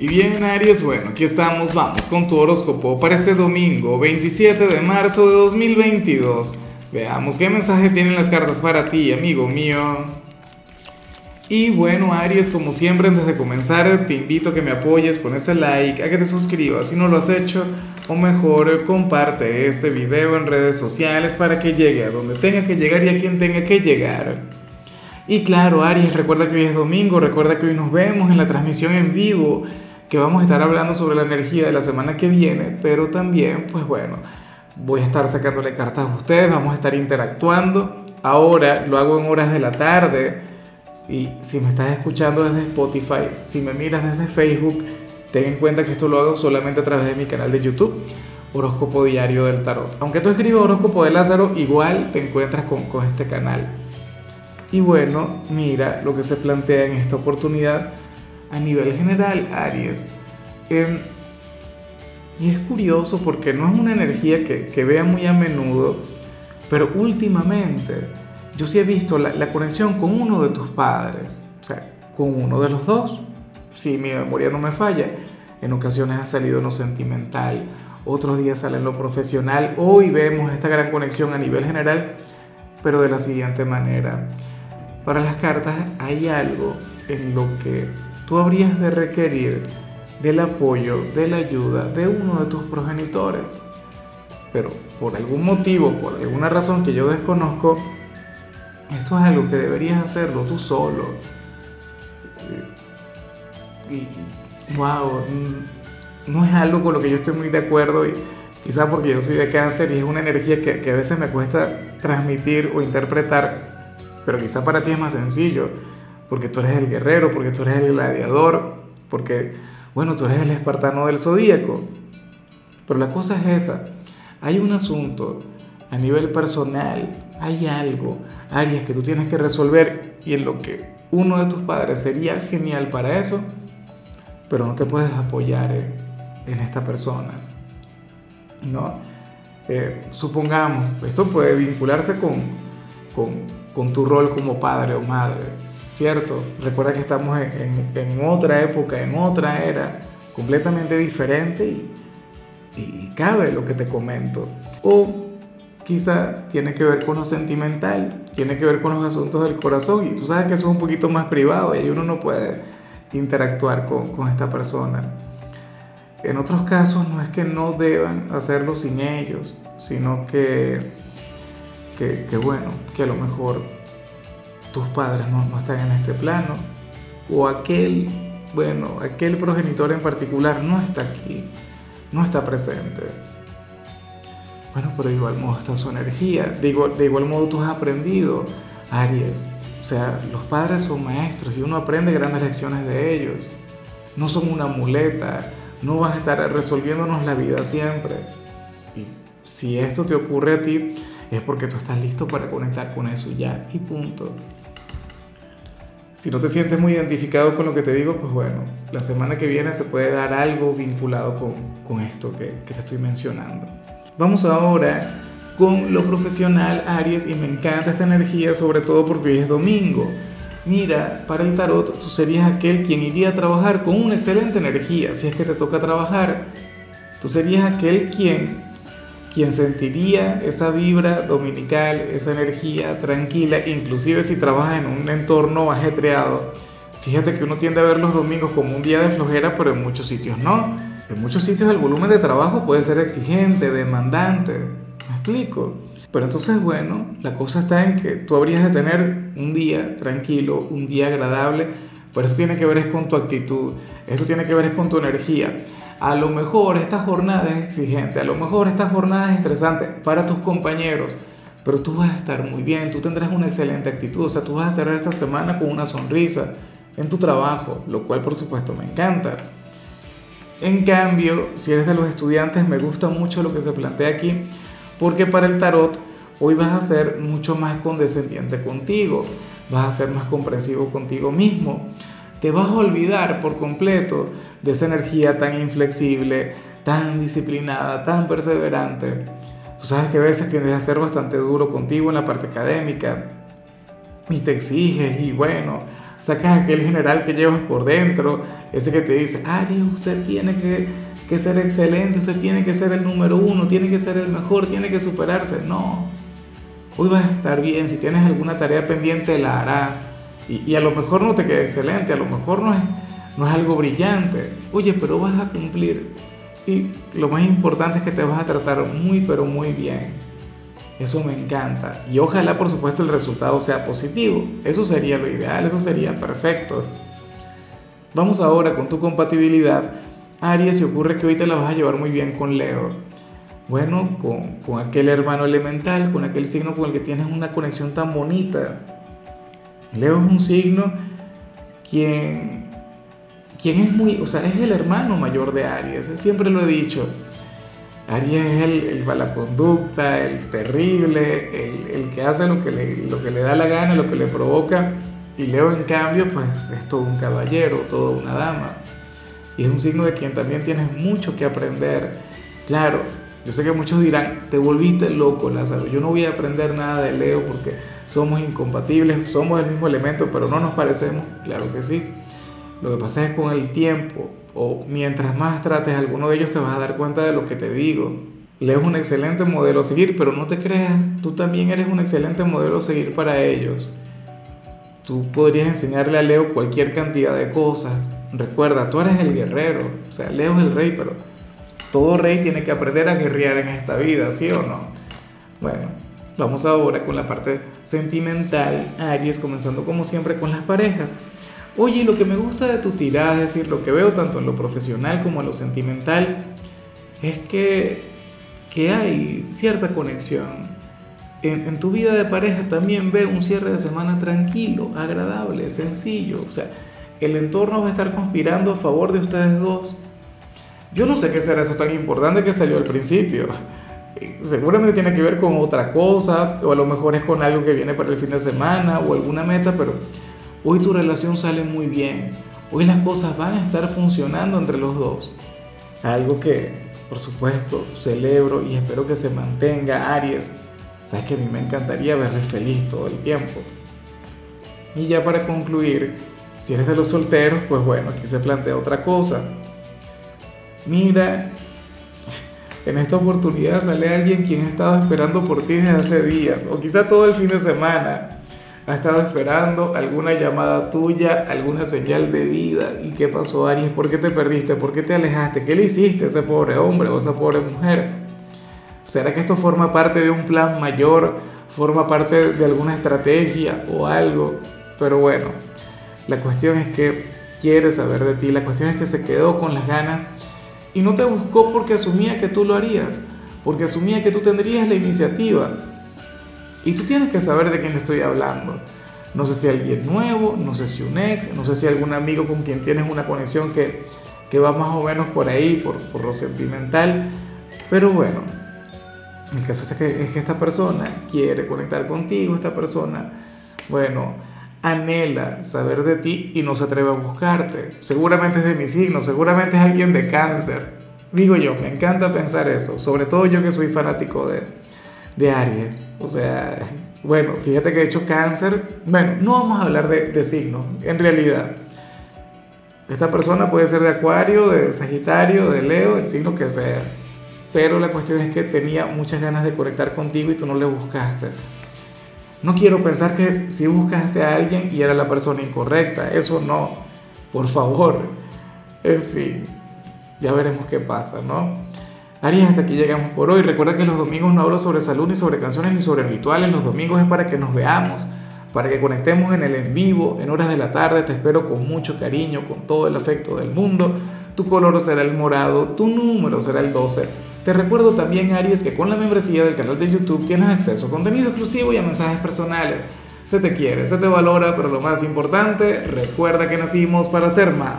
Y bien, Aries, bueno, aquí estamos, vamos con tu horóscopo para este domingo, 27 de marzo de 2022. Veamos qué mensaje tienen las cartas para ti, amigo mío. Y bueno, Aries, como siempre, antes de comenzar, te invito a que me apoyes con ese like, a que te suscribas si no lo has hecho, o mejor, comparte este video en redes sociales para que llegue a donde tenga que llegar y a quien tenga que llegar. Y claro, Aries, recuerda que hoy es domingo, recuerda que hoy nos vemos en la transmisión en vivo que vamos a estar hablando sobre la energía de la semana que viene, pero también, pues bueno, voy a estar sacándole cartas a ustedes, vamos a estar interactuando. Ahora lo hago en horas de la tarde y si me estás escuchando desde Spotify, si me miras desde Facebook, ten en cuenta que esto lo hago solamente a través de mi canal de YouTube, Horóscopo Diario del Tarot. Aunque tú escribas Horóscopo de Lázaro, igual te encuentras con, con este canal. Y bueno, mira lo que se plantea en esta oportunidad a nivel general, Aries. Em, y es curioso porque no es una energía que, vea muy a menudo, pero últimamente yo sí he visto la, conexión con uno de tus padres, o sea, con uno de los dos. Si mi memoria no me falla, en ocasiones ha salido en lo sentimental, otros días sale en lo profesional. Hoy vemos esta gran conexión a nivel general, pero de la siguiente manera. Para las cartas hay algo en lo que tú habrías de requerir del apoyo, de la ayuda de uno de tus progenitores. Pero por algún motivo, por alguna razón que yo desconozco, esto es algo que deberías hacerlo tú solo. Y, wow, no es algo con lo que yo estoy muy de acuerdo y quizá porque yo soy de cáncer y es una energía que, que a veces me cuesta transmitir o interpretar, pero quizá para ti es más sencillo porque tú eres el guerrero, porque tú eres el gladiador, porque, bueno, tú eres el espartano del zodíaco. Pero la cosa es esa, hay un asunto a nivel personal, hay algo, Aries, que tú tienes que resolver y en lo que uno de tus padres sería genial para eso, pero no te puedes apoyar en, esta persona. ¿No? Eh, supongamos, esto puede vincularse con, con tu rol como padre o madre ¿cierto? Recuerda que estamos en, otra época, en otra era, completamente diferente y, y, cabe lo que te comento. O quizá tiene que ver con lo sentimental, tiene que ver con los asuntos del corazón y tú sabes que eso es un poquito más privado y ahí uno no puede interactuar con, con esta persona. En otros casos no es que no deban hacerlo sin ellos, sino que, que bueno, que a lo mejor tus padres no, no están en este plano, o aquel, bueno, aquel progenitor en particular no está aquí, no está presente. Bueno, pero de igual modo está su energía, de igual, de igual modo tú has aprendido, Aries. O sea, los padres son maestros y uno aprende grandes lecciones de ellos. No son una muleta, no van a estar resolviéndonos la vida siempre. Si esto te ocurre a ti, es porque tú estás listo para conectar con eso ya y punto. Si no te sientes muy identificado con lo que te digo, pues bueno, la semana que viene se puede dar algo vinculado con, con esto que, que te estoy mencionando. Vamos ahora con lo profesional, Aries, y me encanta esta energía, sobre todo porque hoy es domingo. Mira, para el tarot tú serías aquel quien iría a trabajar con una excelente energía, si es que te toca trabajar. Tú serías aquel quien quien sentiría esa vibra dominical, esa energía tranquila, inclusive si trabajas en un entorno ajetreado. Fíjate que uno tiende a ver los domingos como un día de flojera, pero en muchos sitios no. En muchos sitios el volumen de trabajo puede ser exigente, demandante. ¿Me explico? Pero entonces, bueno, la cosa está en que tú habrías de tener un día tranquilo, un día agradable, pero esto tiene que ver es con tu actitud, esto tiene que ver es con tu energía. A lo mejor esta jornada es exigente, a lo mejor esta jornada es estresante para tus compañeros, pero tú vas a estar muy bien, tú tendrás una excelente actitud, o sea, tú vas a cerrar esta semana con una sonrisa en tu trabajo, lo cual por supuesto me encanta. En cambio, si eres de los estudiantes, me gusta mucho lo que se plantea aquí, porque para el tarot hoy vas a ser mucho más condescendiente contigo, vas a ser más comprensivo contigo mismo te vas a olvidar por completo de esa energía tan inflexible, tan disciplinada, tan perseverante. Tú sabes que a veces tienes a ser bastante duro contigo en la parte académica y te exiges y bueno, sacas aquel general que llevas por dentro, ese que te dice, Aries, usted tiene que, que ser excelente, usted tiene que ser el número uno, tiene que ser el mejor, tiene que superarse. No, hoy vas a estar bien, si tienes alguna tarea pendiente la harás. Y, y a lo mejor no te queda excelente, a lo mejor no es, no es algo brillante. Oye, pero vas a cumplir. Y lo más importante es que te vas a tratar muy, pero muy bien. Eso me encanta. Y ojalá, por supuesto, el resultado sea positivo. Eso sería lo ideal, eso sería perfecto. Vamos ahora con tu compatibilidad. Aries, si ocurre que hoy te la vas a llevar muy bien con Leo. Bueno, con, con aquel hermano elemental, con aquel signo con el que tienes una conexión tan bonita. Leo es un signo quien, quien es muy, o sea, es el hermano mayor de Aries. Siempre lo he dicho Aries es el, el conducta, el terrible, el, el, que hace lo que, le, lo que le da la gana, lo que le provoca. Y Leo, en cambio, pues es todo un caballero, toda una dama. Y es un signo de quien también tienes mucho que aprender. Claro, yo sé que muchos dirán, te volviste loco, Lázaro. Yo no voy a aprender nada de Leo porque somos incompatibles, somos el mismo elemento, pero no nos parecemos. Claro que sí. Lo que pasa es con el tiempo, o mientras más trates a alguno de ellos te vas a dar cuenta de lo que te digo. Leo es un excelente modelo a seguir, pero no te creas, tú también eres un excelente modelo a seguir para ellos. Tú podrías enseñarle a Leo cualquier cantidad de cosas. Recuerda, tú eres el guerrero, o sea, Leo es el rey, pero todo rey tiene que aprender a guerrear en esta vida, ¿sí o no? Bueno, vamos ahora con la parte sentimental, Aries, comenzando como siempre con las parejas. Oye, lo que me gusta de tu tirada, es decir, lo que veo tanto en lo profesional como en lo sentimental, es que, que hay cierta conexión. En, en, tu vida de pareja también veo un cierre de semana tranquilo, agradable, sencillo. O sea, el entorno va a estar conspirando a favor de ustedes dos. Yo no sé qué será eso tan importante que salió al principio. Seguramente tiene que ver con otra cosa, o a lo mejor es con algo que viene para el fin de semana, o alguna meta, pero Hoy tu relación sale muy bien. Hoy las cosas van a estar funcionando entre los dos. Algo que, por supuesto, celebro y espero que se mantenga, Aries. Sabes que a mí me encantaría verles feliz todo el tiempo. Y ya para concluir, si eres de los solteros, pues bueno, aquí se plantea otra cosa. Mira, en esta oportunidad sale alguien quien ha estado esperando por ti desde hace días, o quizá todo el fin de semana ha estado esperando alguna llamada tuya, alguna señal de vida. ¿Y qué pasó, Aries? ¿Por qué te perdiste? ¿Por qué te alejaste? ¿Qué le hiciste a ese pobre hombre o a esa pobre mujer? ¿Será que esto forma parte de un plan mayor? ¿Forma parte de alguna estrategia o algo? Pero bueno, la cuestión es que quiere saber de ti, la cuestión es que se quedó con las ganas y no te buscó porque asumía que tú lo harías, porque asumía que tú tendrías la iniciativa y tú tienes que saber de quién estoy hablando. No sé si alguien nuevo, no sé si un ex, no sé si algún amigo con quien tienes una conexión que, que va más o menos por ahí, por, por lo sentimental. Pero bueno, el caso es que, es que esta persona quiere conectar contigo, esta persona, bueno, anhela saber de ti y no se atreve a buscarte. Seguramente es de mi signo, seguramente es alguien de cáncer. Digo yo, me encanta pensar eso, sobre todo yo que soy fanático de, de Aries. O sea, bueno, fíjate que he hecho cáncer. Bueno, no vamos a hablar de, de signos, en realidad. Esta persona puede ser de Acuario, de Sagitario, de Leo, el signo que sea. Pero la cuestión es que tenía muchas ganas de conectar contigo y tú no le buscaste. No quiero pensar que si buscaste a alguien y era la persona incorrecta. Eso no. Por favor. En fin. Ya veremos qué pasa, ¿no? Aries, hasta aquí llegamos por hoy. Recuerda que los domingos no hablo sobre salud, ni sobre canciones, ni sobre rituales. Los domingos es para que nos veamos, para que conectemos en el en vivo, en horas de la tarde. Te espero con mucho cariño, con todo el afecto del mundo. Tu color será el morado, tu número será el 12. Te recuerdo también, Aries, que con la membresía del canal de YouTube tienes acceso a contenido exclusivo y a mensajes personales. Se te quiere, se te valora, pero lo más importante, recuerda que nacimos para ser más.